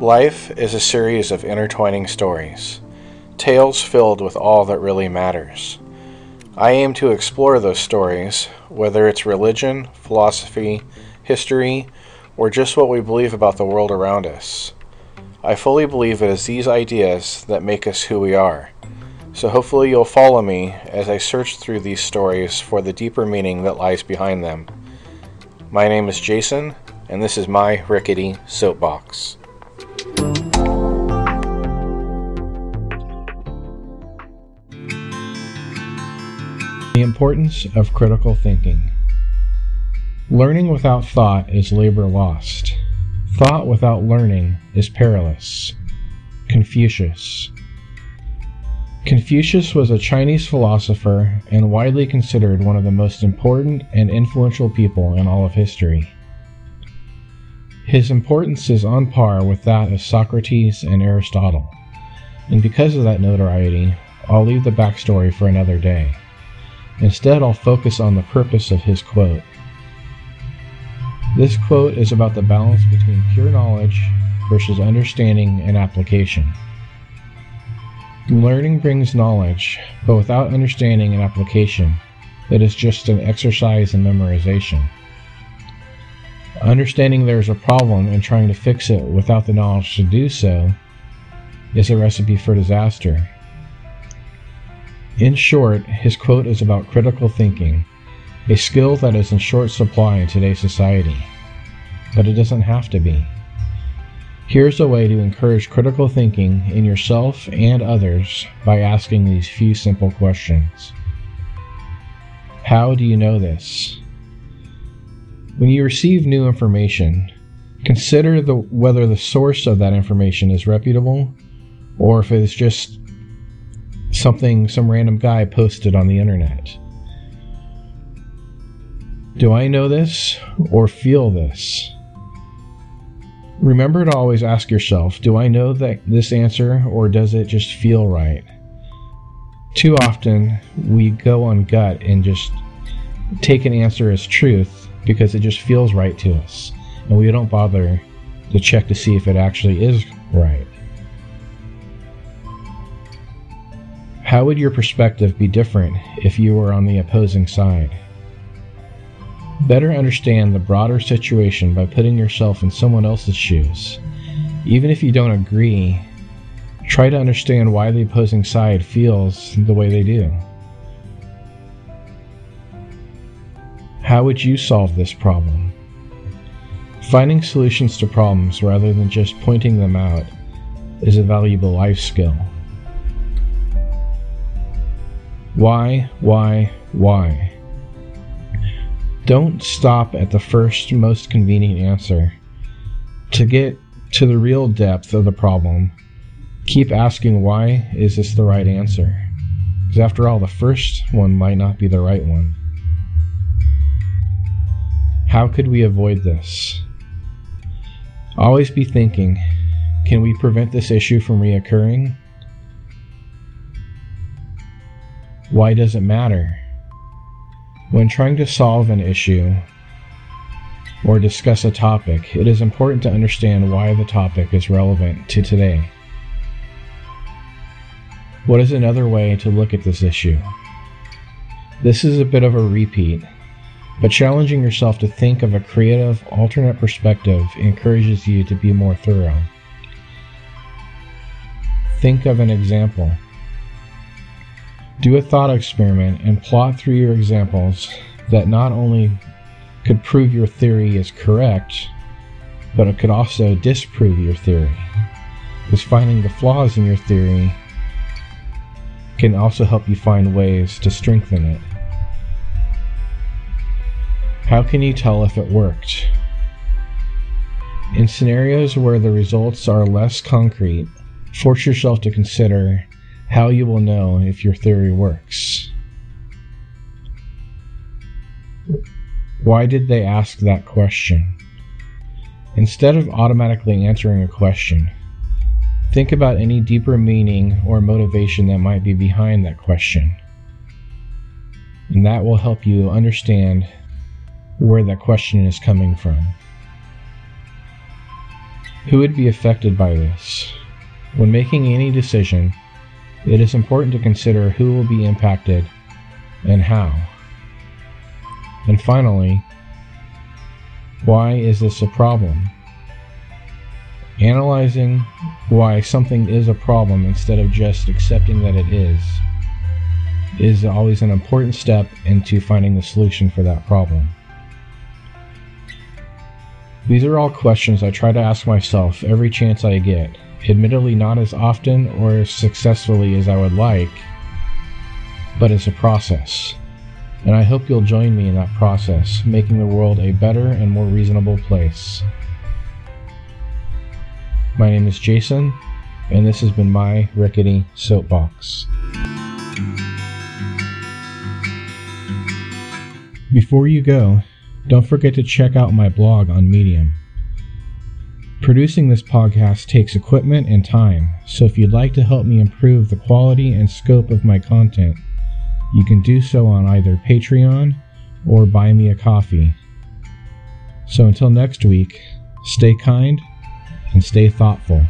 Life is a series of intertwining stories, tales filled with all that really matters. I aim to explore those stories, whether it's religion, philosophy, history, or just what we believe about the world around us. I fully believe it is these ideas that make us who we are. So hopefully you'll follow me as I search through these stories for the deeper meaning that lies behind them. My name is Jason, and this is my rickety soapbox. The importance of critical thinking. Learning without thought is labor lost. Thought without learning is perilous. Confucius. Confucius was a Chinese philosopher and widely considered one of the most important and influential people in all of history. His importance is on par with that of Socrates and Aristotle, and because of that notoriety, I'll leave the backstory for another day. Instead, I'll focus on the purpose of his quote. This quote is about the balance between pure knowledge versus understanding and application. Learning brings knowledge, but without understanding and application, it is just an exercise in memorization. Understanding there's a problem and trying to fix it without the knowledge to do so is a recipe for disaster. In short, his quote is about critical thinking, a skill that is in short supply in today's society. But it doesn't have to be. Here's a way to encourage critical thinking in yourself and others by asking these few simple questions. How do you know this? When you receive new information, consider the, whether the source of that information is reputable or if it's just something some random guy posted on the internet. Do I know this or feel this? Remember to always ask yourself do I know that this answer or does it just feel right? Too often we go on gut and just take an answer as truth because it just feels right to us. And we don't bother to check to see if it actually is right. How would your perspective be different if you were on the opposing side? Better understand the broader situation by putting yourself in someone else's shoes. Even if you don't agree, try to understand why the opposing side feels the way they do. How would you solve this problem? Finding solutions to problems rather than just pointing them out is a valuable life skill. Why, why, why? Don't stop at the first most convenient answer. To get to the real depth of the problem, keep asking why is this the right answer? Because after all, the first one might not be the right one. How could we avoid this? Always be thinking can we prevent this issue from reoccurring? Why does it matter? When trying to solve an issue or discuss a topic, it is important to understand why the topic is relevant to today. What is another way to look at this issue? This is a bit of a repeat, but challenging yourself to think of a creative, alternate perspective encourages you to be more thorough. Think of an example. Do a thought experiment and plot through your examples that not only could prove your theory is correct, but it could also disprove your theory. Because finding the flaws in your theory can also help you find ways to strengthen it. How can you tell if it worked? In scenarios where the results are less concrete, force yourself to consider how you will know if your theory works. Why did they ask that question? Instead of automatically answering a question, think about any deeper meaning or motivation that might be behind that question. And that will help you understand where that question is coming from. Who would be affected by this? When making any decision, it is important to consider who will be impacted and how. And finally, why is this a problem? Analyzing why something is a problem instead of just accepting that it is is always an important step into finding the solution for that problem. These are all questions I try to ask myself every chance I get, admittedly not as often or as successfully as I would like, but it's a process. And I hope you'll join me in that process, making the world a better and more reasonable place. My name is Jason, and this has been my Rickety Soapbox. Before you go, don't forget to check out my blog on Medium. Producing this podcast takes equipment and time, so if you'd like to help me improve the quality and scope of my content, you can do so on either Patreon or Buy Me a Coffee. So until next week, stay kind and stay thoughtful.